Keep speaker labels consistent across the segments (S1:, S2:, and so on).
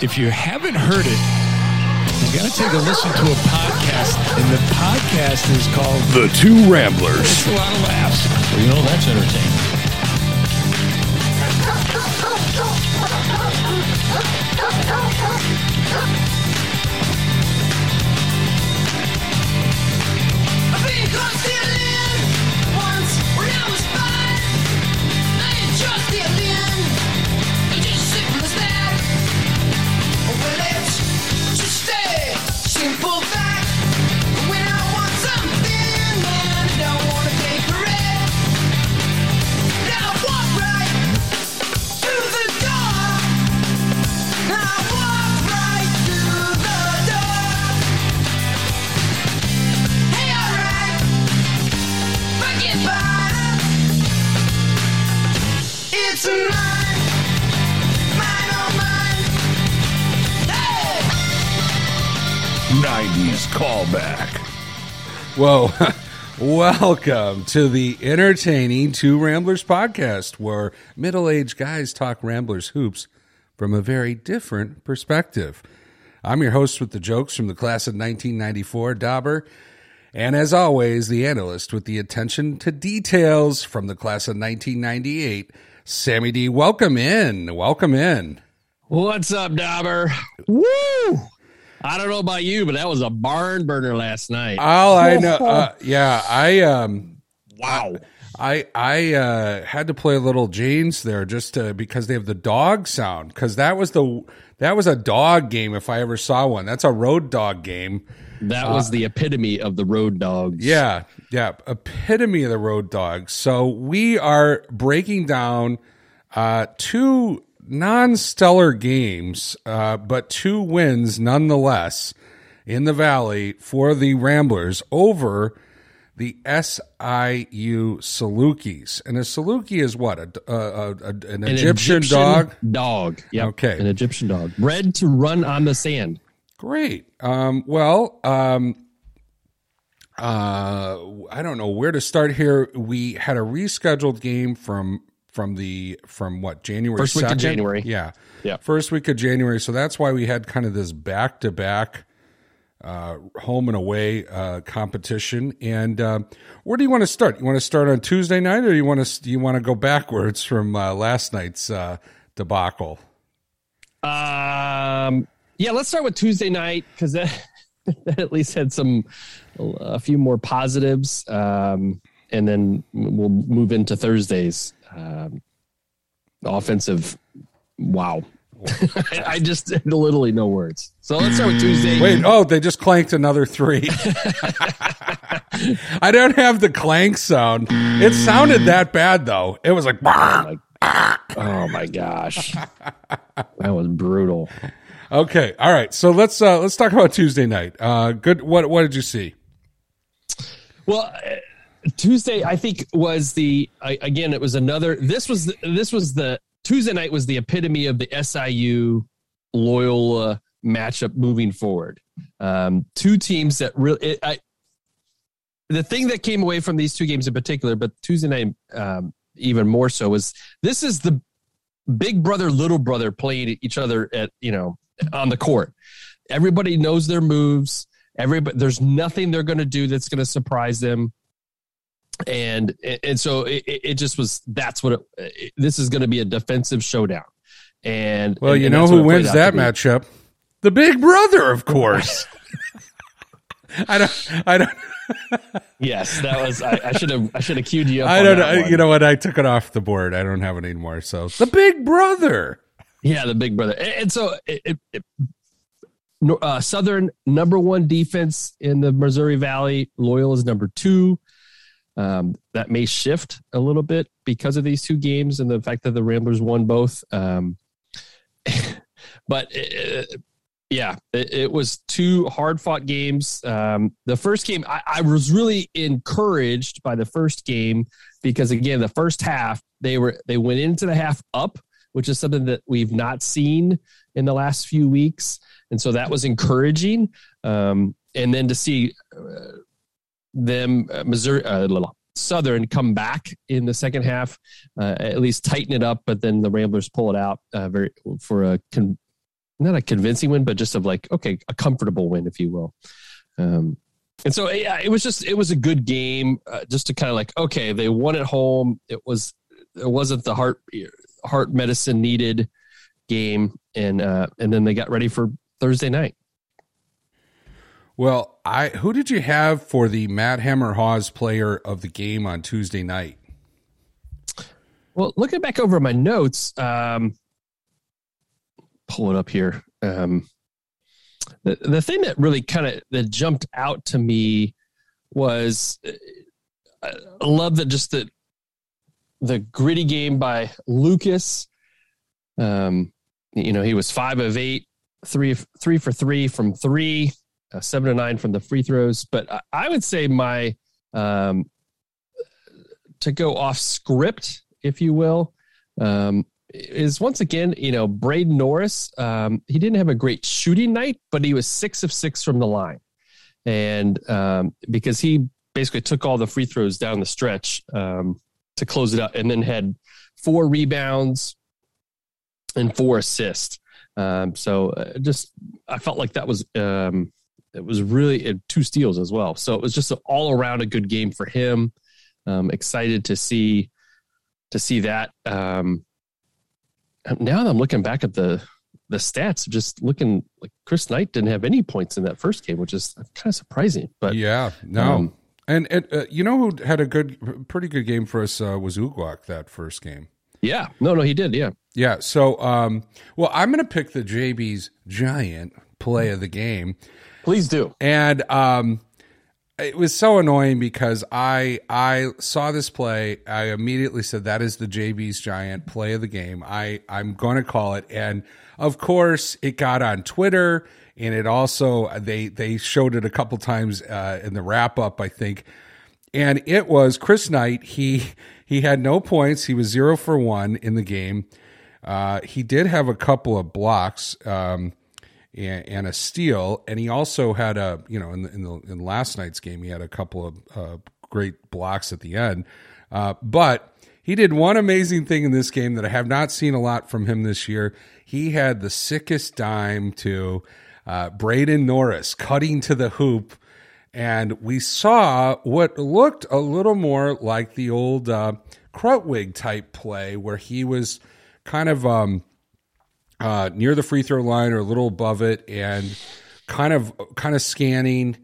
S1: If you haven't heard it, you got to take a listen to a podcast, and the podcast is called
S2: The Two Ramblers.
S1: It's a lot of laughs.
S3: Well, you know, that's entertaining.
S4: I've
S2: 90s callback.
S5: Whoa. Welcome to the entertaining Two Ramblers podcast, where middle aged guys talk Ramblers hoops from a very different perspective. I'm your host with the jokes from the class of 1994, Dauber. And as always, the analyst with the attention to details from the class of 1998, Sammy D. Welcome in. Welcome in.
S3: What's up, Dauber? Woo! I don't know about you, but that was a barn burner last night.
S5: All I know, uh, yeah, I, um,
S3: wow.
S5: I I uh, had to play a little Janes there just to, because they have the dog sound because that was the that was a dog game if I ever saw one. That's a road dog game.
S3: That was the epitome of the road dogs.
S5: Yeah, yeah, epitome of the road dogs. So we are breaking down uh, two non-stellar games, uh, but two wins nonetheless in the Valley for the Ramblers over the SIU Salukis. And a Saluki is what? A, a, a- an,
S3: An
S5: Egyptian, dog?
S3: Dog. Yep.
S5: Okay.
S3: An Egyptian dog. Bred to run on the sand.
S5: Great. Um, well, um, uh, I don't know where to start here. We had a rescheduled game from from the from what January
S3: First week of January.
S5: Yeah,
S3: Yeah.
S5: first week of January. So that's why we had kind of this back to back home and away uh, competition. And uh, where do you want to start? You want to start on Tuesday night, or you want to you want to go backwards from uh, last night's uh, debacle?
S3: Um, yeah, let's start with Tuesday night because that, that at least had some a few more positives, um, and then we'll move into Thursdays. Um, offensive, wow. I just literally no words. So let's start with Tuesday.
S5: Wait, oh, they just clanked another three. I don't have the clank sound. It sounded that bad though. It was like,
S3: Like, oh my gosh, that was brutal.
S5: Okay, all right. So let's uh let's talk about Tuesday night. Uh, good. What what did you see?
S3: Well, uh, Tuesday I think was the again it was another. This was the, this was the Tuesday night was the epitome of the SIU Loyola matchup moving forward. Um, two teams that really I, the thing that came away from these two games in particular, but Tuesday night um, even more so was this is the big brother little brother playing each other at you know on the court. Everybody knows their moves. Everybody, there's nothing they're going to do that's going to surprise them. And and so it, it just was. That's what it, it- this is going to be a defensive showdown. And
S5: Well,
S3: and-
S5: you know who
S3: what it played
S5: wins that matchup? The Big Brother, of course. I don't. I don't.
S3: Yes, that was. I, should have. I should have queued you up.
S5: I don't know. You know what? I took it off the board. I don't have it anymore. So the Big Brother.
S3: Yeah, the big brother. And, so it, it, it- uh, Southern number one defense in the Missouri Valley. Loyal is number two. Um, that may shift a little bit because of these two games and the fact that the Ramblers won both. Um, but uh, yeah, it, it was two hard fought games. Um, the first game, I, I was really encouraged by the first game because again, the first half they were they went into the half up, which is something that we've not seen in the last few weeks, and so that was encouraging. Um, and then to see uh, them uh, Missouri uh, Southern come back in the second half, uh, at least tighten it up, but then the Ramblers pull it out uh, very for a con- not a convincing win, but just of like, okay, a comfortable win, if you will. Um, and so yeah, it was just it was a good game, uh, just to kind of like, okay, they won at home. It was it wasn't the heart heart medicine needed game, and uh, and then they got ready for Thursday night.
S5: Well, I who did you have for the Matt Hammer Hawes player of the game on Tuesday night?
S3: Well, looking back over my notes, um, pull it up here. Um, the, the thing that really kind of that jumped out to me was uh, I love that just the the gritty game by Lucas. Um, you know, he was five of eight, three three for three from three, uh, seven to nine from the free throws. But I, I would say my um, to go off script, if you will, um, is once again, you know, Braden Norris. Um, he didn't have a great shooting night, but he was six of six from the line, and um, because he basically took all the free throws down the stretch um, to close it up, and then had four rebounds and four assists. Um, so uh, just I felt like that was um, it was really uh, two steals as well. So it was just an all around a good game for him. Um, excited to see to see that. Um, now that I'm looking back at the the stats, just looking like Chris Knight didn't have any points in that first game, which is kind of surprising. But
S5: yeah, no.
S3: um,
S5: and and uh, you know who had a good, pretty good game for us uh, was Uguak that first game.
S3: yeah, no, no, he did. Yeah,
S5: Yeah. So, um, well, I'm going to pick the JB's giant play of the game.
S3: please do.
S5: and um it was so annoying because I I saw this play. I immediately said that is the JB's giant play of the game. I I'm going to call it, and of course it got on Twitter, and it also they they showed it a couple times uh, in the wrap up, I think, and it was Chris Knight. He he had no points. He was zero for one in the game. Uh, he did have a couple of blocks. Um, and, and a steal. And he also had a, you know, in the, in the in last night's game, he had a couple of uh, great blocks at the end. Uh, but he did one amazing thing in this game that I have not seen a lot from him this year. He had the sickest dime to uh, Braden Norris cutting to the hoop. And we saw what looked a little more like the old uh, Krutwig type play where he was kind of um, uh, near the free throw line or a little above it and kind of kind of scanning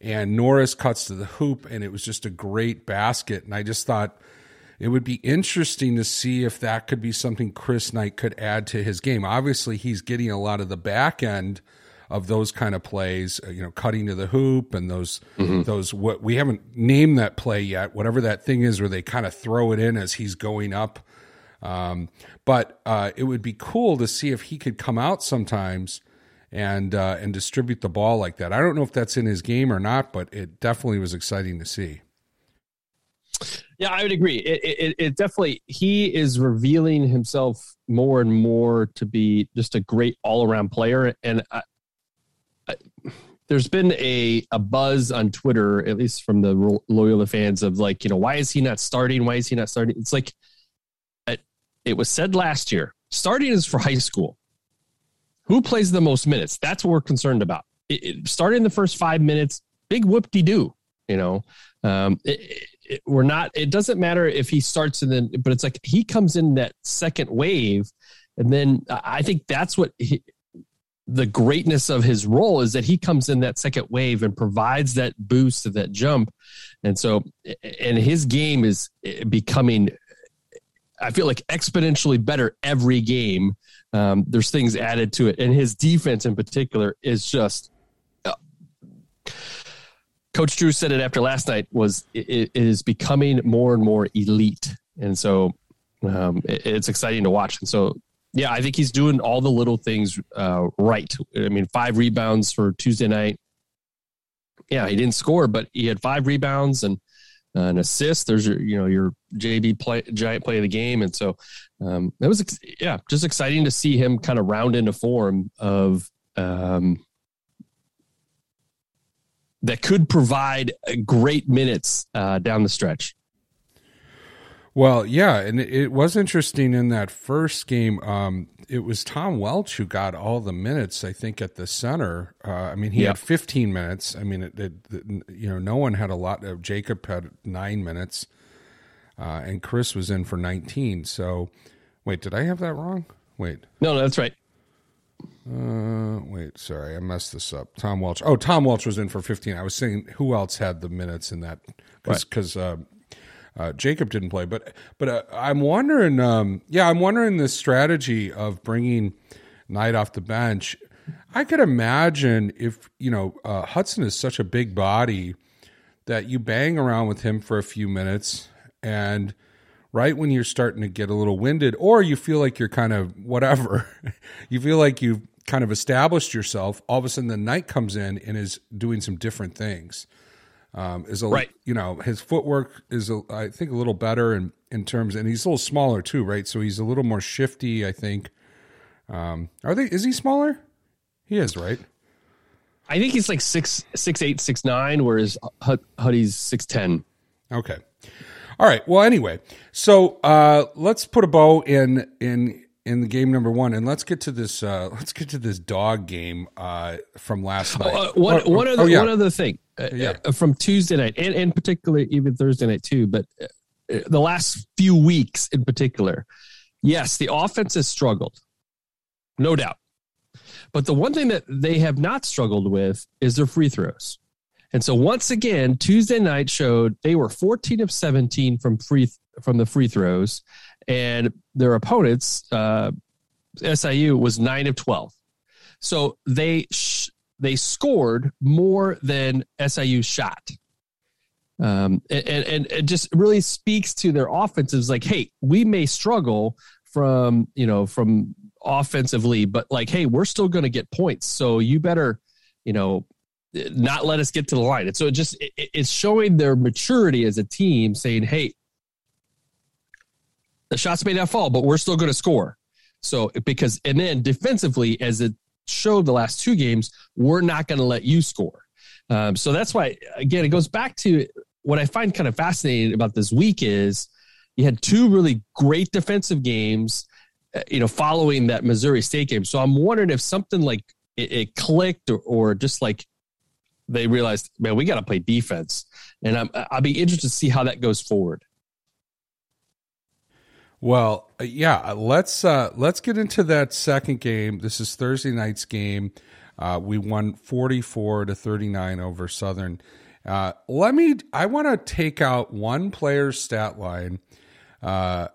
S5: and Norris cuts to the hoop and it was just a great basket and I just thought it would be interesting to see if that could be something Chris Knight could add to his game. Obviously, he's getting a lot of the back end of those kind of plays, uh, you know, cutting to the hoop and those those what we haven't named that play yet, whatever that thing is where they kind of throw it in as he's going up. Um, but uh, it would be cool to see if he could come out sometimes and uh, and distribute the ball like that. I don't know if that's in his game or not, but it definitely was exciting to see.
S3: Yeah, I would agree. It, it, it definitely he is revealing himself more and more to be just a great all around player. And I, I, there's been a a buzz on Twitter, at least from the Loyola fans, of like, you know, why is he not starting? Why is he not starting? It's like it, was said last year. Starting is for high school. Who plays the most minutes? That's what we're concerned about. It, it, starting the first five minutes, big whoop de doo. You know, um, it, we're not. It doesn't matter if he starts and then, but it's like he comes in that second wave, and then I think that's what he, the greatness of his role is that he comes in that second wave and provides that boost to that jump, and so and his game is becoming. I feel like exponentially better every game. Um, there's things added to it, and his defense in particular is just Coach Drew said it after last night was it, it is becoming more and more elite, and so um, it- it's exciting to watch. And so, yeah, I think he's doing all the little things uh, right. I mean, five rebounds for Tuesday night. Yeah, he didn't score, but he had five rebounds and uh, an assist. There's your, you know, your JB play, giant play of the game, and so um, it was, yeah, just exciting to see him kind of round into form of. Um, that could provide uh, great minutes uh, down the stretch.
S5: Well, yeah, and it, was interesting in that first game. Um, it was Tom Welch who got all the minutes. I think at the center. Uh, I mean, he
S3: Yeah.
S5: had 15 minutes. I mean, it, it, you know, no one had a lot. Of, Jacob had nine minutes, uh, and Chris was in for 19. So, wait, did I have that wrong? Wait,
S3: No, no, that's right.
S5: uh, wait, sorry, I messed this up. Tom Welch. Oh, Tom Welch was in for 15. I was saying who else had the minutes in that because uh, uh, Jacob didn't play, but but uh, I'm wondering. Um, yeah, I'm wondering the strategy of bringing Knight off the bench. I could imagine if you know uh, Hutson is such a big body that you bang around with him for a few minutes and right when you're starting to get a little winded or you feel like you're kind of whatever you feel like you've kind of established yourself all of a sudden the Knight comes in and is doing some different things um, is a
S3: Right.
S5: you know his footwork is a, I think a little better in in terms and he's a little smaller too right so he's a little more shifty I think um, are they is he smaller he is right
S3: I think he's like six six eight six nine, whereas Hud- Huddy's six ten.
S5: Okay. All right. Well, anyway, so uh, let's put a bow in in in the game number one, and let's get to this. Uh, let's get to this dog game uh, from last night.
S3: Uh, one,
S5: Oh,
S3: one,
S5: oh,
S3: other,
S5: yeah.
S3: one other thing uh,
S5: Yeah.
S3: uh, from Tuesday night, and, and particularly even Thursday night too, but uh, uh, the last few weeks in particular, yes, the offense has struggled, no doubt. But the one thing that they have not struggled with is their free throws. And so once again, Tuesday night showed they were 14 of 17 from free from the free throws, and their opponents, uh, SIU, was nine of 12. So they sh- they scored more than SIU shot. Um, and, and, it just really speaks to their offensives like, hey, we may struggle from, you know, from offensively, but like, hey, we're still going to get points. So you better, you know, not let us get to the line. And so it just, it, it's showing their maturity as a team saying, hey, the shots may not fall, but we're still going to score. So because and then defensively, as it showed the last two games, we're not going to let you score. Um, so that's why again it goes back to what I find kind of fascinating about this week is you had two really great defensive games, uh, you know, following that Missouri State game. So I'm wondering if something like it, it clicked or, or just like they realized, man, we got to play defense, and I'm, I'll be interested to see how that goes forward.
S5: Well, uh, yeah, let's uh, let's get into that second game. This is Thursday night's game. Uh, we won forty four to thirty nine over Southern. Uh, let me. I want to take out one player's stat line, uh,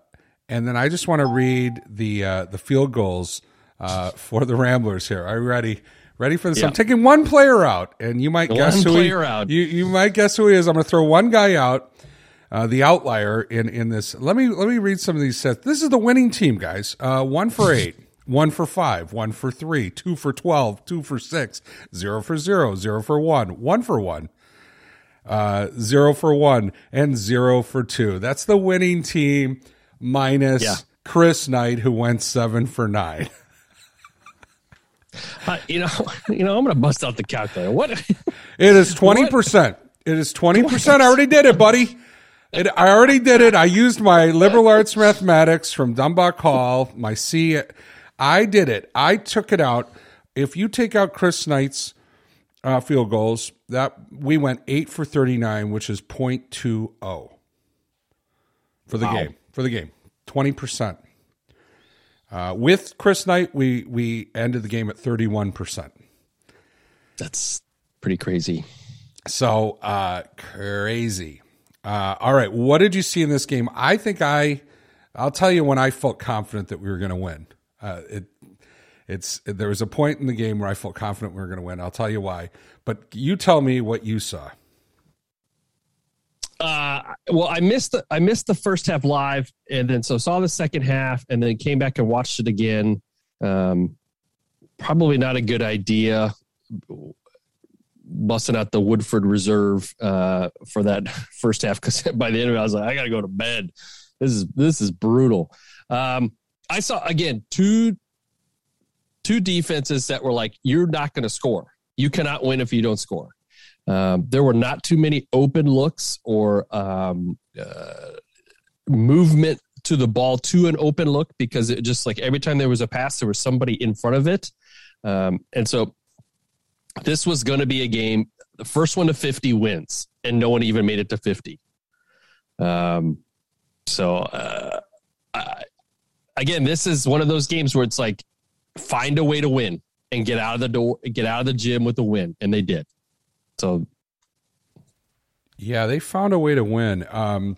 S5: and then I just want to read the uh, the field goals uh, for the Ramblers. Here, are you ready? Ready for this?
S3: Yeah.
S5: I'm taking one player out, and you might guess
S3: One
S5: who
S3: player
S5: he,
S3: out.
S5: You you might guess who he is. I'm going to throw one guy out uh, the outlier in in this. Let me let me read some of these sets. This is the winning team, guys. Uh, one for eight, one for five, one for three, two for twelve, two for six, zero for zero, zero for one, one for one, uh, zero for one, and zero for two. That's the winning team minus
S3: Yeah.
S5: Chris Knight, who went seven for nine.
S3: Uh, you know, you know, I'm going to bust out the calculator. What?
S5: It is twenty percent. It is twenty percent. I already did it, buddy. It, I already did it. I used my liberal arts mathematics from Dumbach Hall. My C. I did it. I took it out. If you take out Chris Knight's uh, field goals, that we went eight for thirty nine, which is 0.20 for the game. For the game, twenty percent. Uh, with Chris Knight, we we ended the game at thirty one percent.
S3: That's pretty crazy.
S5: So uh, crazy. Uh, all right, what did you see in this game? I think I, I'll tell you when I felt confident that we were going to win. Uh, it, it's there was a point in the game where I felt confident we were going to win. I'll tell you why. But you tell me what you saw.
S3: Uh, well, I missed the I missed the first half live, and then so saw the second half, and then came back and watched it again. Um, probably not a good idea. Busting out the Woodford Reserve uh, for that first half because by the end of it, I was like, I got to go to bed. This is this is brutal. Um, I saw again two two defenses that were like, you're not going to score. You cannot win if you don't score. Um, there were not too many open looks or um, uh, movement to the ball to an open look because it just like every time there was a pass, there was somebody in front of it. Um, and so this was going to be a game. The first one to 50 wins, and no one even made it to 50. Um, so, uh, I, again, this is one of those games where it's like find a way to win and get out of the door, get out of the gym with a win, and they did. So
S5: Yeah, they found a way to win. Um,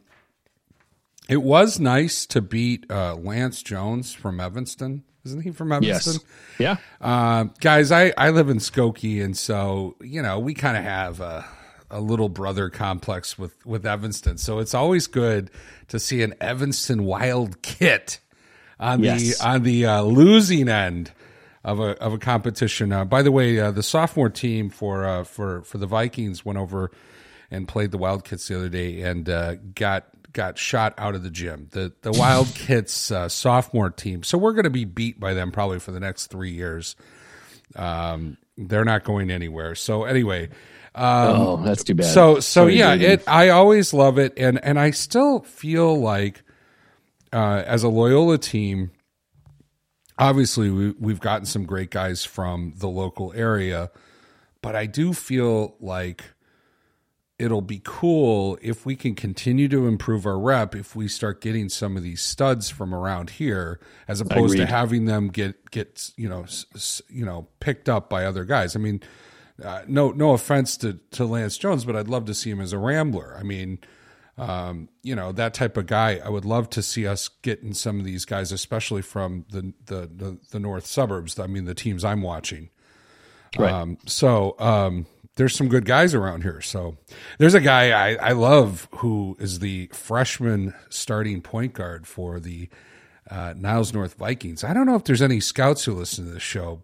S5: it was nice to beat uh, Lance Jones from Evanston. Isn't he from Evanston?
S3: yes, yeah,
S5: Uh, guys, I, I live in Skokie, and so you know we kind of have a, a little brother complex with with Evanston. So it's always good to see an Evanston Wildkit on
S3: Yes.
S5: the on the uh, losing end of a of a competition. Uh, by the way, uh, the sophomore team for uh, for for the Vikings went over and played the Wildcats the other day and uh, got got shot out of the gym. The the Wildcats uh, sophomore team. So we're going to be beat by them probably for the next three years. Um, they're not going anywhere. So anyway,
S3: oh, that's too bad.
S5: so so
S3: Sorry,
S5: yeah, it. I always love it, and and I still feel like uh, as a Loyola team, obviously we, we've gotten some great guys from the local area, but I do feel like it'll be cool if we can continue to improve our rep if we start getting some of these studs from around here as opposed to having them get get you know s- s- you know picked up by other guys. I mean, uh, no no offense to to Lance Jones, but I'd love to see him as a rambler. I mean, um, you know that type of guy. I would love to see us getting some of these guys, especially from the the the, the north suburbs. I mean, the teams I'm watching.
S3: Right.
S5: Um, so um, there's some good guys around here. So there's a guy I, I love who is the freshman starting point guard for the uh, Niles North Vikings. I don't know if there's any scouts who listen to this show,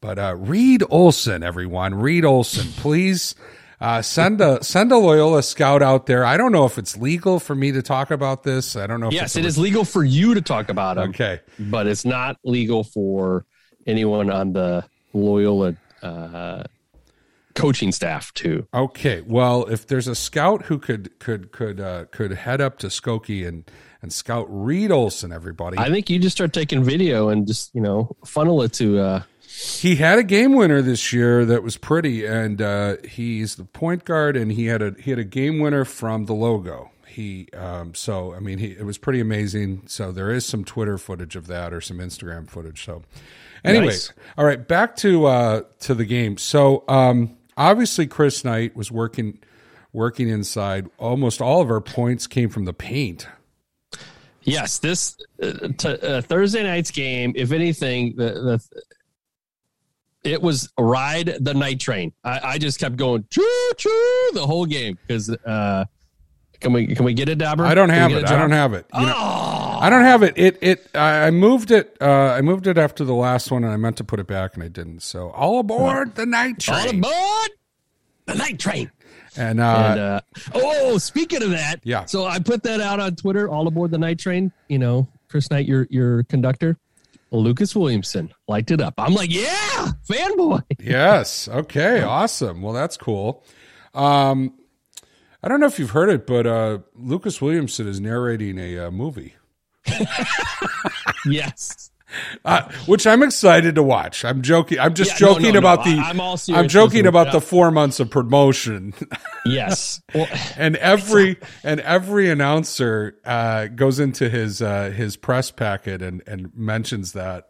S5: but uh, Reed Olson, everyone, Reed Olson, please. Uh, send a send a Loyola scout out there. I don't know if it's legal for me to talk about this. I don't know. If
S3: yes, it is legal for you to talk about them.
S5: Okay.
S3: but it's not legal for anyone on the Loyola uh, coaching staff too.
S5: Okay. Well, if there's a scout who could could could uh, could head up to Skokie and and scout Reed Olson, everybody.
S3: I think you just start taking video and just you know funnel it to. Uh,
S5: he had a game winner this year that was pretty, and uh, he's the point guard, and he had a he had a game winner from the logo. He um, so I mean he it was pretty amazing. So there is some Twitter footage of that or some Instagram footage. So anyways,
S3: Nice.
S5: all right, back to uh, to the game. So um, obviously Chris Knight was working working inside. Almost all of our points came from the paint.
S3: yes, this uh, t- uh, Thursday night's game. If anything, the, the it was ride the night train. I, I just kept going choo choo the whole game because. Uh, can we can we get a Dabber?
S5: I don't have it. I don't have it. You know,
S3: Oh,
S5: I don't have it. It it I moved it. Uh, I moved it after the last one, and I meant to put it back, and I didn't. So all aboard the night train!
S3: all aboard the night train.
S5: And, uh,
S3: And uh, oh, speaking of that,
S5: Yeah.
S3: So I put that out on Twitter. All aboard the night train. You know, Chris Knight, your your conductor, Lucas Williamson liked it up. I'm like, yeah, fanboy.
S5: yes, okay, awesome. Well, that's cool. Um, I don't know if you've heard it, but uh, Lucas Williamson is narrating a uh, movie,
S3: yes.
S5: uh, which I'm excited to watch. I'm joking. I'm just
S3: Yeah,
S5: joking
S3: no, no.
S5: about the.
S3: I- I'm all serious.
S5: I'm joking about the four months of promotion.
S3: Yes. Well,
S5: and every and every announcer uh, goes into his uh, his press packet and and mentions that,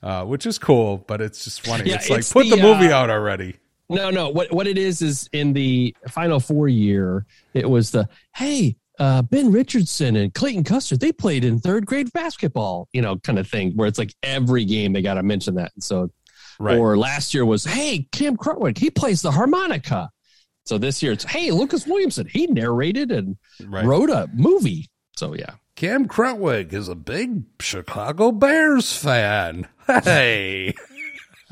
S5: uh, which is cool. But it's just funny.
S3: Yeah,
S5: it's like
S3: it's
S5: put the,
S3: the,
S5: movie
S3: uh,
S5: out already.
S3: No, no. What what it is is in the Final Four year, it was the hey. Uh, ben Richardson and Clayton Custer, they played in third grade basketball, you know, kind of thing, where it's like every game they got to mention that. And so
S5: Right.
S3: Or last year was, hey, Cam Krutwig, he plays the harmonica. So this year it's, hey, Lucas Williamson, he narrated and
S5: Right.
S3: wrote a movie. So yeah.
S5: Cam Krutwig is a big Chicago Bears fan. Hey,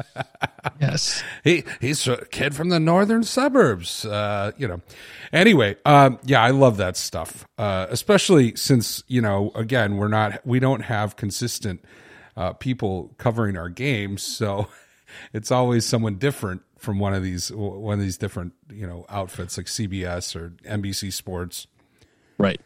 S3: Yes.
S5: he he's a kid from the northern suburbs. Uh, you know. Anyway, um, yeah, I love that stuff. Uh, especially since you know, again, we're not we don't have consistent uh, people covering our games, so it's always someone different from one of these one of these different you know outfits like CBS or NBC Sports.
S3: Right.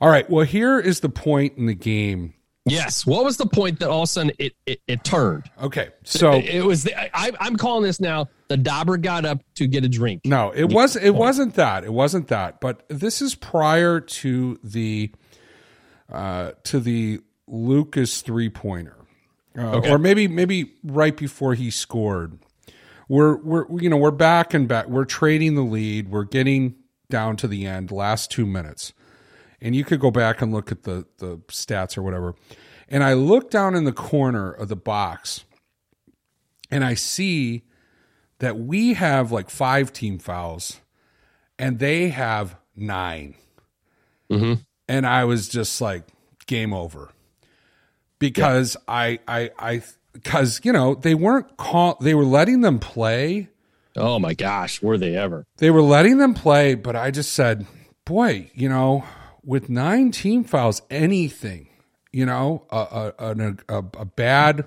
S5: All right. Well, here is the point in the game.
S3: Yes. What was the point that all of a sudden it it, it turned?
S5: Okay. So
S3: it, it was. The, I, I'm calling this now. The Dauber got up to get a drink.
S5: no, it was it wasn't that. It wasn't that. But this is prior to the uh to the Lucas three pointer. Uh,
S3: Okay.
S5: or maybe maybe right before he scored. We're we're you know, we're back and back. We're trading the lead. We're getting down to the end, last 2 minutes. And you could go back and look at the the stats or whatever. And I look down in the corner of the box and I see that we have like five team fouls and they have 9 mm-hmm. And I was just like, game over. Because I, I, I, because, you know, they weren't call, they were letting them play.
S3: Oh my gosh, were they ever?
S5: They were letting them play, but I just said, boy, you know, with nine team fouls, anything, you know, a a, a, a, bad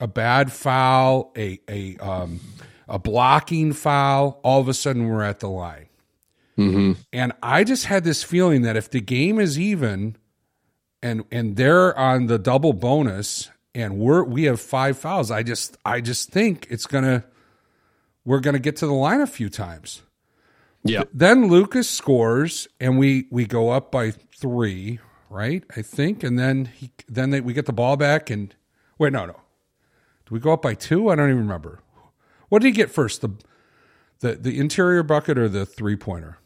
S5: a bad foul, a a um, a blocking foul, all of a sudden we're at the line. And I just had this feeling that if the game is even, and and they're on the double bonus, and we're we have five fouls, I just I just think it's gonna we're gonna get to the line a few times.
S3: Yeah.
S5: Then Lucas scores, and we we go up by three, right? I think, and then he then they, we get the ball back, and wait, no, no, do we go up by two? I don't even remember. What did he get first? The the the interior bucket or the three pointer?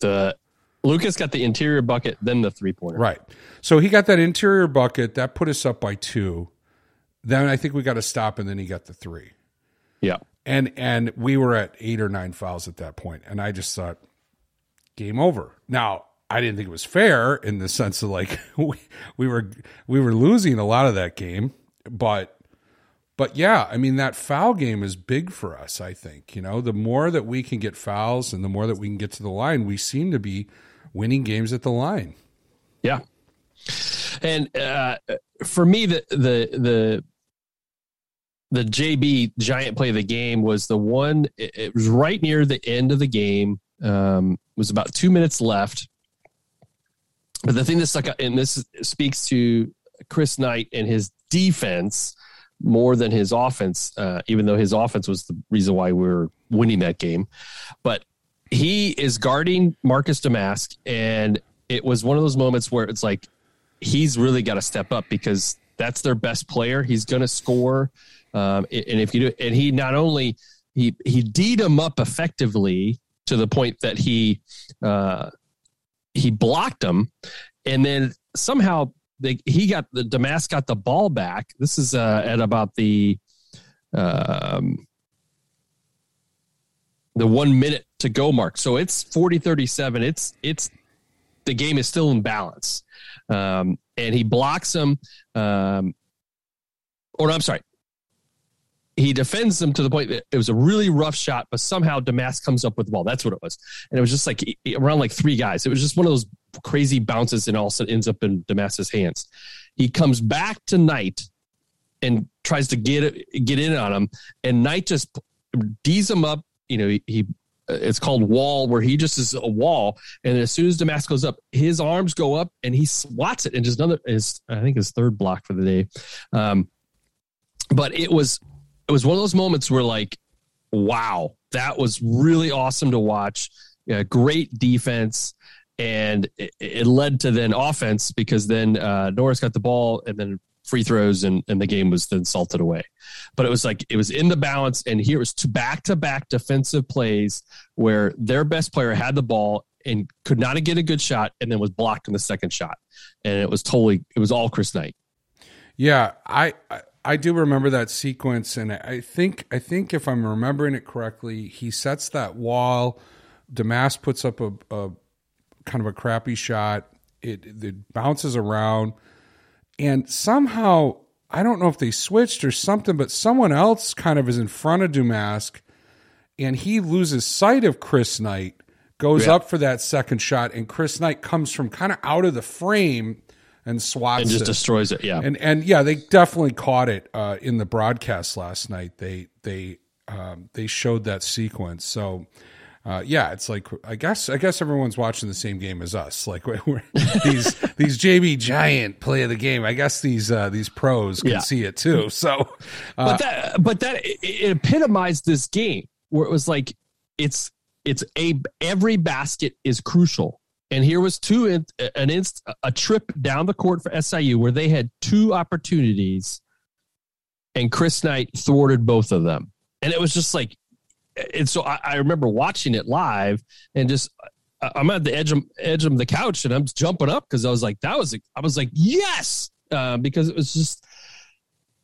S3: The Lucas got the interior bucket, then the three pointer.
S5: Right. So he got that interior bucket that put us up by two. Then I think we got to stop, and then he got the three.
S3: Yeah.
S5: And and we were at eight or nine fouls at that point and i just thought game over. Now i didn't think it was fair in the sense of like we, we were we were losing a lot of that game but but yeah i mean that foul game is big for us i think you know? The more that we can get fouls and the more that we can get to the line we seem to be winning games at the line.
S3: Yeah. And uh, for me, the the the the JB giant play of the game was the one. It, it was right near the end of the game. Um, was about two minutes left. But the thing that stuck out, and this speaks to Chris Knight and his defense more than his offense, uh, even though his offense was the reason why we were winning that game. But he is guarding Marcus Domask, and it was one of those moments where it's like he's really got to step up because that's their best player. He's going to score, um, and if you do, and he not only he he D'd him up effectively to the point that he uh, he blocked him, and then somehow they, he got the Domask got the ball back. This is uh, at about the um, the one minute to go mark. So it's 40 37. It's, it's, the game is still in balance. Um, and he blocks him. Um, or I'm sorry. He defends them to the point that it was a really rough shot, but somehow Domask comes up with the ball. That's what it was. And it was just like around like three guys. It was just one of those crazy bounces and all of a sudden ends up in Domask's hands. He comes back to Knight and tries to get get in on him, and Knight just D's him up. You know, he, he it's called wall, where he just is a wall, and as soon as Domask goes up, his arms go up and he swats it, and just another is I think his third block for the day. Um, but it was it was one of those moments where like, wow, that was really awesome to watch. Yeah, great defense and it, it led to then offense because then uh, Norris got the ball and then free throws and, and the game was then salted away. But it was like it was in the balance, and here was two back to back defensive plays where their best player had the ball and could not get a good shot, and then was blocked in the second shot, and it was totally it was all Chris Knight.
S5: Yeah, I, I I do remember that sequence, and I think I think if I'm remembering it correctly, he sets that wall. Damas puts up a, a kind of a crappy shot. It it bounces around, and somehow I don't know if they switched or something, but someone else kind of is in front of Domask, and he loses sight of Chris Knight. Goes
S3: Yeah.
S5: up for that second shot, and Chris Knight comes from kind of out of the frame and swats
S3: And just
S5: it.
S3: destroys it. Yeah.
S5: And and yeah, they definitely caught it uh, in the broadcast last night. They they um, they showed that sequence. So uh, yeah, it's like I guess I guess everyone's watching the same game as us. Like these these JB Giant play of the game. I guess these uh, these pros can
S3: Yeah.
S5: see it too. So uh,
S3: but that but that it epitomized this game where it was like it's it's a every basket is crucial and here was two in, an inst a trip down the court for SIU where they had two opportunities and Chris Knight thwarted both of them and it was just like and so I, I remember watching it live and just I'm at the edge of edge of the couch and I'm jumping up because I was like that was I was like yes uh, because it was just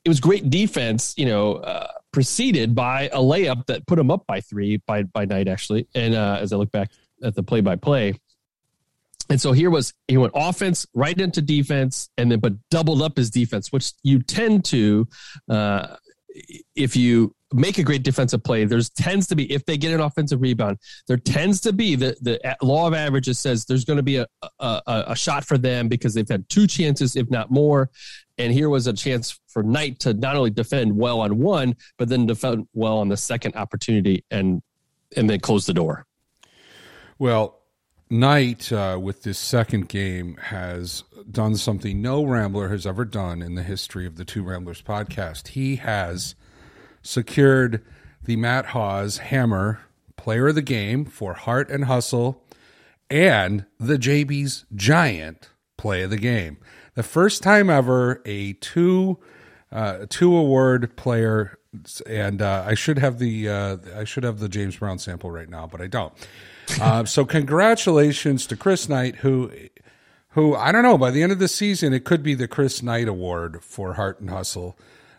S3: it was great defense, you know, uh, preceded by a layup that put him up by three by by night actually. And uh, as I look back at the play by play, and so here was he went offense right into defense, and then but doubled up his defense, which you tend to uh, if you make a great defensive play. There's tends to be if they get an offensive rebound, there tends to be the the law of averages says there's going to be a, a a shot for them because they've had two chances, if not more. And here was a chance for Knight to not only defend well on one, but then defend well on the second opportunity and and then close the door.
S5: Well, Knight uh, with this second game has done something no Rambler has ever done in the history of the Two Ramblers podcast. He has secured the Matt Hawes Hammer Player of the Game for Heart and Hustle and the JB's Giant Play of the Game. The first time ever a two uh, two award player, and uh, I should have the uh, I should have the James Brown sample right now, but I don't. Uh, so congratulations to Chris Knight, who who I don't know by the end of the season it could be the Chris Knight Award for Heart and Hustle.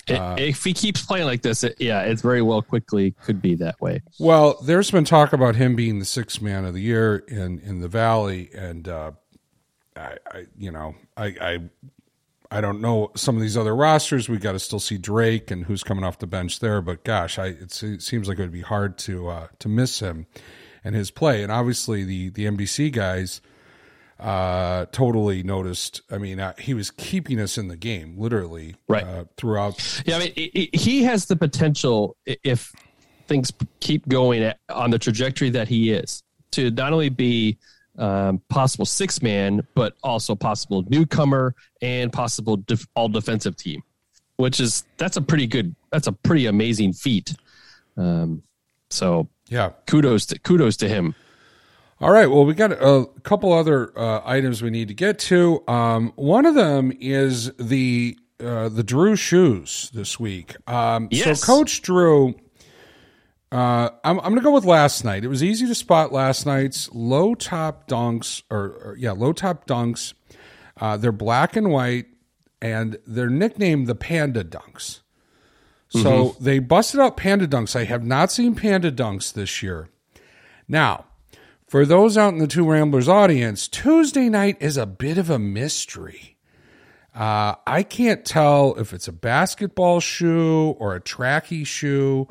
S3: I- if he keeps playing like this, it, yeah, it's very well quickly could be that way.
S5: Well, there's been talk about him being the sixth man of the year in in the Valley, and uh, I, I, you know, I, I, I don't know some of these other rosters. We got to still see Drake and who's coming off the bench there. But gosh, I it seems like it would be hard to uh, to miss him and his play. And obviously, the the NBC guys uh totally noticed i mean uh, he was keeping us in the game literally
S3: Right.
S5: uh, throughout
S3: Yeah, I mean, he has the potential if things keep going at, on the trajectory that he is to not only be um, possible six man, but also possible newcomer and possible def- all defensive team, which is that's a pretty good, that's a pretty amazing feat. Um, so
S5: yeah
S3: kudos to kudos to him.
S5: All right. Well, we got a couple other uh, items we need to get to. Um, one of them is the uh, the Drew shoes this week. Um,
S3: Yes.
S5: So, Coach Drew, uh, I'm, I'm going to go with last night. It was easy to spot last night's low top dunks, or, or yeah, low top dunks. Uh, they're black and white, and they're nicknamed the Panda Dunks. So they busted out Panda Dunks. I have not seen Panda Dunks this year. Now, for those out in the Two Ramblers audience, Tuesday night is a bit of a mystery. Uh, I can't tell if it's a basketball shoe or a tracky shoe.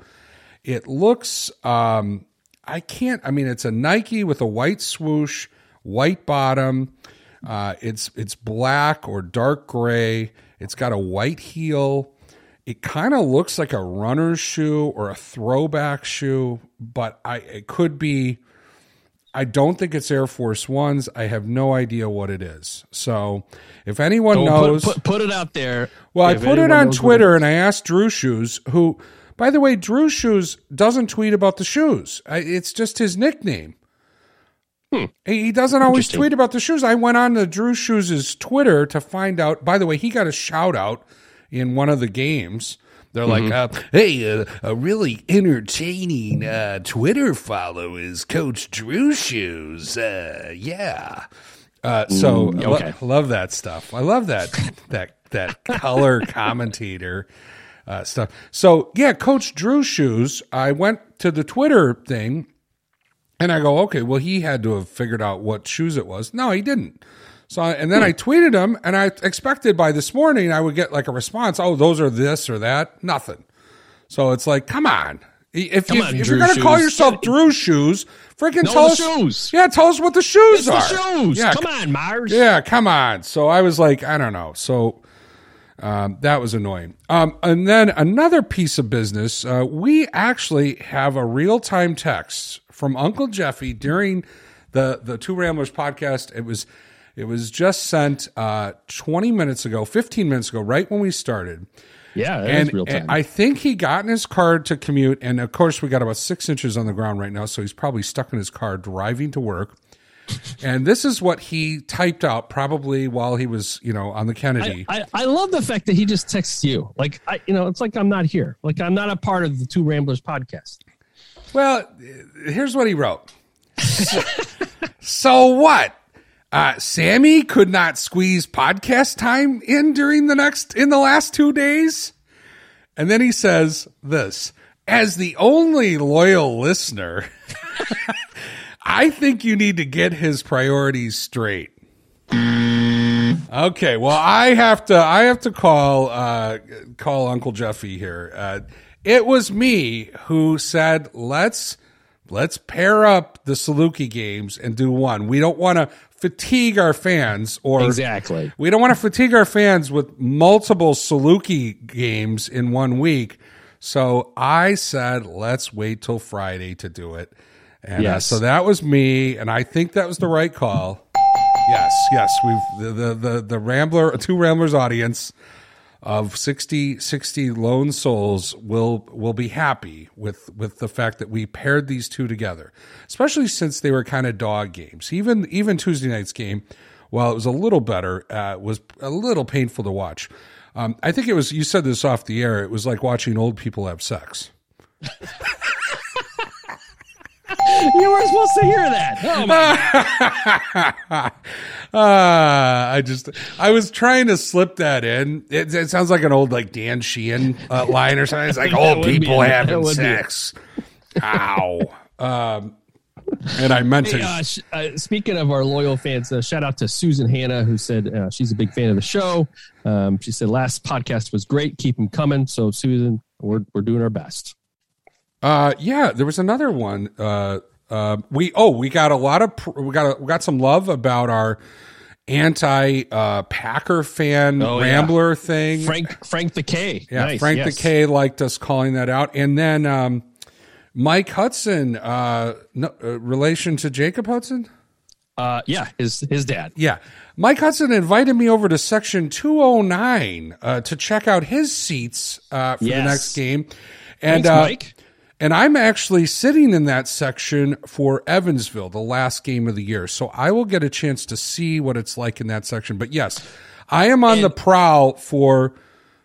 S5: It looks, um, I can't, I mean, it's a Nike with a white swoosh, white bottom. Uh, it's it's black or dark gray. It's got a white heel. It kind of looks like a runner's shoe or a throwback shoe, but I it could be. I don't think it's Air Force Ones. I have no idea what it is. So, if anyone
S3: So
S5: knows,
S3: put, put, put it out there.
S5: well, I put it on
S3: knows what
S5: Twitter and I asked Drew Shoes, who, by the way, Drew Shoes doesn't tweet about the shoes. I, it's just his nickname. He he doesn't always
S3: Hmm.
S5: Tweet about the shoes. I went on to Drew Shoes' Twitter to find out. By the way, he got a shout out in one of the games. They're like,
S3: Mm-hmm.
S5: uh, "Hey, uh, a really entertaining uh, Twitter follow is Coach Drew Shoes." Uh, yeah. Uh, so
S3: Mm,
S5: I lo- love that stuff. I love that that that color commentator uh, stuff. So yeah, Coach Drew Shoes. I went to the Twitter thing, and I go, okay, well, he had to have figured out what shoes it was. No, he didn't. So I- and then I tweeted him, and I expected by this morning I would get like a response. Oh, those are this or that. Nothing. So it's like, come on. If,
S3: Come
S5: you,
S3: on,
S5: if you're going to call yourself Drew Shoes, freaking tell
S3: the
S5: us.
S3: shoes.
S5: Yeah, tell us what the shoes
S3: It's the
S5: are.
S3: shoes.
S5: Yeah,
S3: Come on, Mars.
S5: yeah, come on. So I was like, I don't know. So Um, that was annoying. Um, and then another piece of business, uh, we actually have a real time text from Uncle Jeffy during the the Two Ramblers podcast. It was it was just sent uh, 20 minutes ago, 15 minutes ago, right when we started.
S3: Yeah, that
S5: And,
S3: is real time.
S5: and I think he got in his car to commute, and of course we got about six inches on the ground right now, so he's probably stuck in his car driving to work. And this is what he typed out probably while he was, you know, on the Kennedy.
S3: I, I, I love the fact that he just texts you. Like I, you know, it's like I'm not here. Like I'm not a part of the Two Ramblers podcast.
S5: Well, here's what he wrote. So, so what? Uh, Sammy could not squeeze podcast time in during the next in the last two days, and then he says this: as the only loyal listener, I think you need to get his priorities straight. Okay, well, I have to. I have to call uh, call Uncle Jeffy here. Uh, it was me who said let's let's pair up the Saluki games and do one. We don't want to fatigue our fans, or
S3: Exactly.
S5: we don't want to fatigue our fans with multiple Saluki games in one week. So I said let's wait till Friday to do it. And uh,
S3: Yes.
S5: so that was me, and I think that was the right call. Yes, yes, we've the the the, the Rambler two Ramblers audience of 60, 60 lone souls will will be happy with with the fact that we paired these two together, especially since they were kind of dog games. Even even Tuesday night's game, while it was a little better, uh, was a little painful to watch. Um, I think it was you said this off the air. It was like watching old people have sex.
S3: You were supposed to hear that. Oh my
S5: Ah, I just I was trying to slip that in. It, it sounds like an old like Dan Sheehan uh, line or something. It's like old
S3: be
S5: people
S3: it.
S5: Having
S3: would be
S5: sex. Ow. Um, and I meant to.
S3: Uh, sh- uh, speaking of our loyal fans, uh, shout out to Susan Hanna, who said uh, she's a big fan of the show. Um, she said last podcast was great. Keep them coming. So, Susan, we're, we're doing our best.
S5: Uh, yeah, there was another one. Uh, uh, we oh we got a lot of pr- we got a, we got some love about our anti uh, Packer fan
S3: Oh, yeah.
S5: Rambler thing.
S3: Frank Frank the K.
S5: Yeah,
S3: Nice,
S5: Frank
S3: yes.
S5: the K liked us calling that out, and then um, Mike Hudson, uh, no, uh, relation to Jacob Hutson.
S3: Uh, yeah, his his dad.
S5: Yeah, Mike Hudson invited me over to section two hundred nine uh, to check out his seats uh, for the next game, and
S3: Thanks,
S5: uh,
S3: Mike.
S5: And I'm actually sitting in that section for Evansville, the last game of the year. So I will get a chance to see what it's like in that section. But yes, I am on the prowl for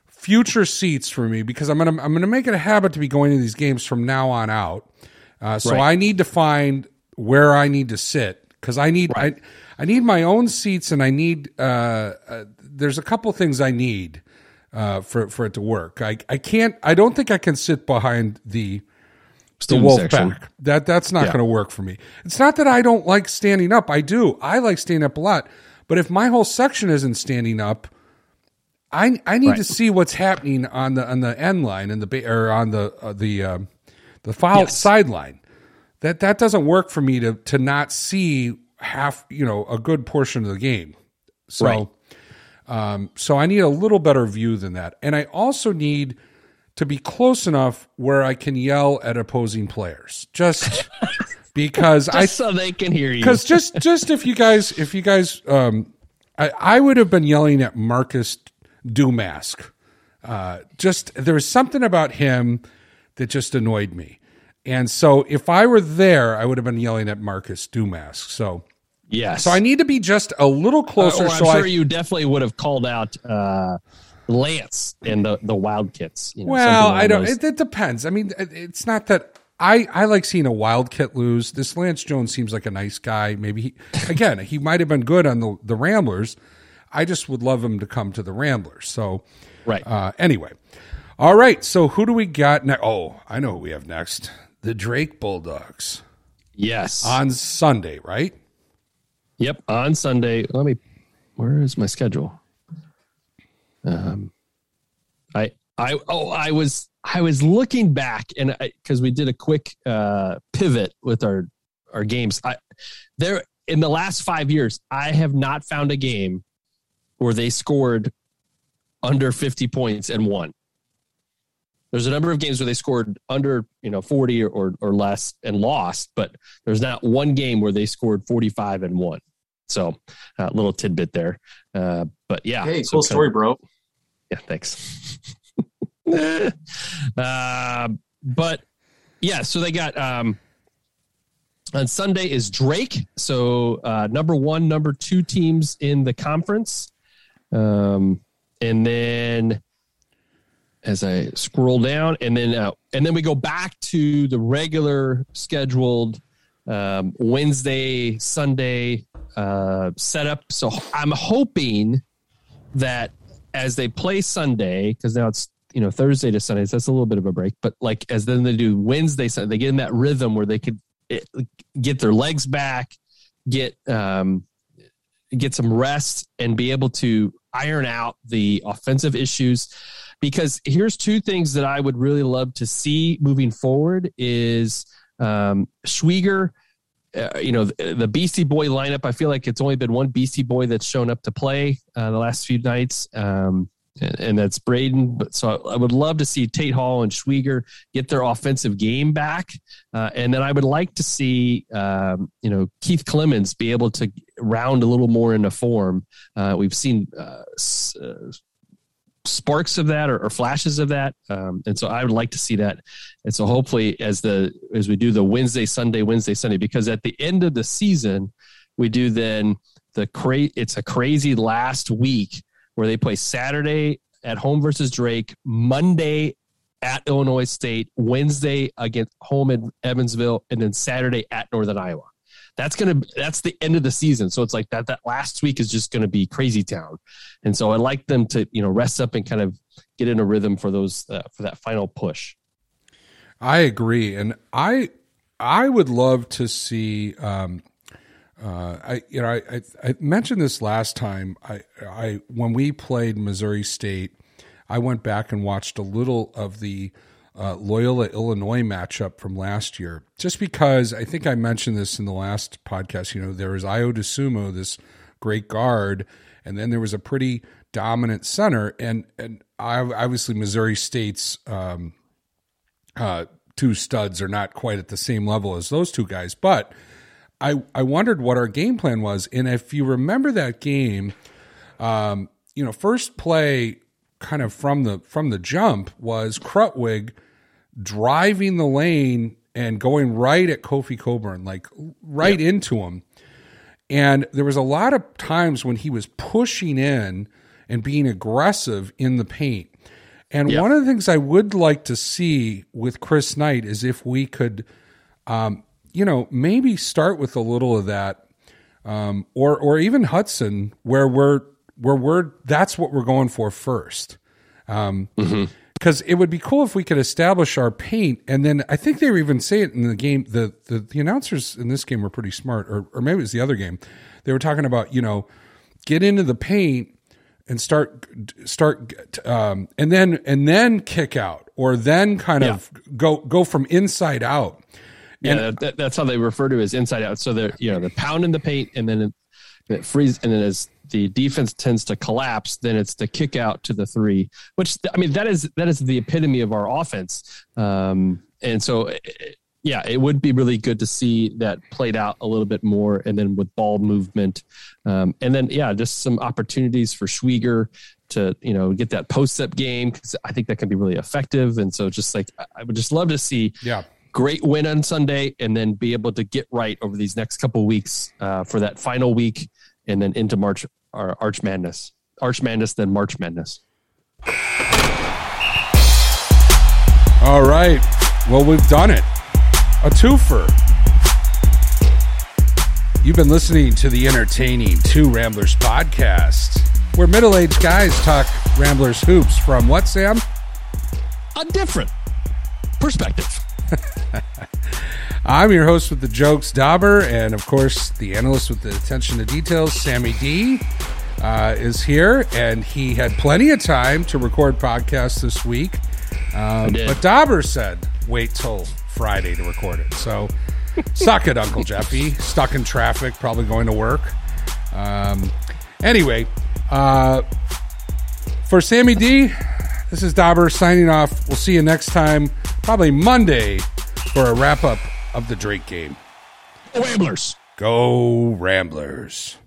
S5: future seats for me because I'm gonna I'm gonna make it a habit to be going to these games from now on out. Uh, so
S3: Right.
S5: I need to find where I need to sit because I need I I need my own seats and I need uh, uh there's a couple things I need uh for for it to work. I I can't I don't think I can sit behind the the wolf
S3: section.
S5: pack. That that's not
S3: Yeah.
S5: going to work for me. It's not that I don't like standing up. I do. I like standing up a lot. But if my whole section isn't standing up, I I need
S3: Right.
S5: to see what's happening on the on the end line and the or on the uh, the um, the foul
S3: Yes.
S5: sideline. That that doesn't work for me to to not see half you know a good portion of the game. So.
S3: Right.
S5: Um, so I need a little better view than that. And I also need to be close enough where I can yell at opposing players. Just because I
S3: Just so they can hear you.
S5: because just just if you guys if you guys um I, I would have been yelling at Marcus Domask. Uh just there was something about him that just annoyed me. And so if I were there, I would have been yelling at Marcus Domask. So
S3: Yes.
S5: so I need to be just a little closer
S3: or I'm
S5: so
S3: sure
S5: I
S3: you definitely would have called out uh, Lance and the the Wildkits. You know,
S5: Well, I don't. It, it depends. I mean, it- it's not that I I like seeing a Wildkit lose. This Lance Jones seems like a nice guy. Maybe he again he might have been good on the the Ramblers. I just would love him to come to the Ramblers. So
S3: right.
S5: uh, anyway, all right. So who do we got next? Oh, I know who we have next. The Drake Bulldogs
S3: yes.
S5: on Sunday, right?
S3: Yep, on Sunday. Let me. Where is my schedule? Um, I I oh I was I was looking back and because we did a quick uh, pivot with our our games. I there in the last five years I have not found a game where they scored under 50 points and won. There's a number of games where they scored under, you know, 40 or, or less and lost, but there's not one game where they scored 45 and won. So, a uh, little tidbit there. Uh, but yeah.
S6: Hey,
S3: so
S6: cool
S3: kind of-
S6: story, bro.
S3: yeah, thanks. uh, but yeah, so they got um, on Sunday is Drake. So uh, number one, number two teams in the conference, um, and then as I scroll down, and then uh, and then we go back to the regular scheduled um, Wednesday, Sunday uh, setup. So I'm hoping that as they play Sunday, because now it's you know Thursday to Sunday, so that's a little bit of a break. But like as then they do Wednesday, Sunday, they get in that rhythm where they could eh, get their legs back, get um, get some rest, and be able to iron out the offensive issues. Because here's two things that I would really love to see moving forward is um, Schwieger uh, you know the, the Beastie Boy lineup. I feel like it's only been one Beastie Boy that's shown up to play uh, the last few nights, um, and, and that's Braden. But so I, I would love to see Tate Hall and Schwieger get their offensive game back, uh, and then I would like to see um, you know Keith Clemons be able to round a little more into form. Uh, we've seen. Sparks of that or, or flashes of that. Um, and so i would like to see that. And so hopefully as the as we do the wednesday sunday wednesday sunday because at the end of the season we do then the cra- it's a crazy last week where they play saturday at home versus drake monday at illinois state wednesday against home in evansville and then saturday at northern iowa that's gonna that's the end of the season so it's like that that last week is just gonna be crazy town and so i like them to you know rest up and kind of get in a rhythm for those uh, for that final push
S5: I agree, and I I would love to see. Um, uh, I you know I, I I mentioned this last time. I I when we played Missouri State, I went back and watched a little of the uh, Loyola Illinois matchup from last year, just because I think I mentioned this in the last podcast. You know, there was Ayo Dosunmu, this great guard, and then there was a pretty dominant center, and and obviously Missouri State's. Um, uh, two studs are not quite at the same level as those two guys. But I I wondered what our game plan was, and if you remember that game, um, you know, first play kind of from the from the jump was Krutwig driving the lane and going right at Kofi Cockburn, like right into him. And there was a lot of times when he was pushing in and being aggressive in the paint. And
S3: Yeah.
S5: one of the things I would like to see with Chris Knight is if we could, um, you know, maybe start with a little of that, um, or or even Hutson, where we're where we're that's what we're going for first. Because it would be cool if we could establish our paint, and then I think they were even say it in the game. The the, the announcers in this game were pretty smart, or or maybe it was the other game. They were talking about you know get into the paint and start start um, and then and then kick out or then kind of go go from inside out
S3: yeah that, that's how they refer to it as inside out so they're you know they're pounding the paint and then it, it freezes and then as the defense tends to collapse then it's the kick out to the three which i mean that is that is the epitome of our offense. Um, and so eh, yeah it would be really good to see that played out a little bit more and then with ball movement. Um, and then yeah just some opportunities for Schwieger to you know get that post up game because i think that can be really effective. And so just like I- i would just love to see
S5: yeah.
S3: great win on Sunday, and then be able to get right over these next couple weeks uh, for that final week, and then into March or Arch Madness, Arch Madness, then March Madness.
S5: all right. Well we've done it. A twofer. You've been listening to the entertaining two ramblers podcast where middle-aged guys talk ramblers hoops from what sam?
S3: A different perspective.
S5: I'm your host with the jokes, Dauber, and of course, the analyst with the attention to details, Sammy D, uh, is here, and he had plenty of time to record podcasts this week. Um, but Dauber said, wait till Friday to record it. So, suck it, Uncle Jeffy. Stuck in traffic, probably going to work. Um, anyway, uh, for Sammy D, this is Dauber signing off. We'll see you next time, probably Monday, for a wrap up of the Drake game.
S1: Ramblers.
S5: Go Ramblers.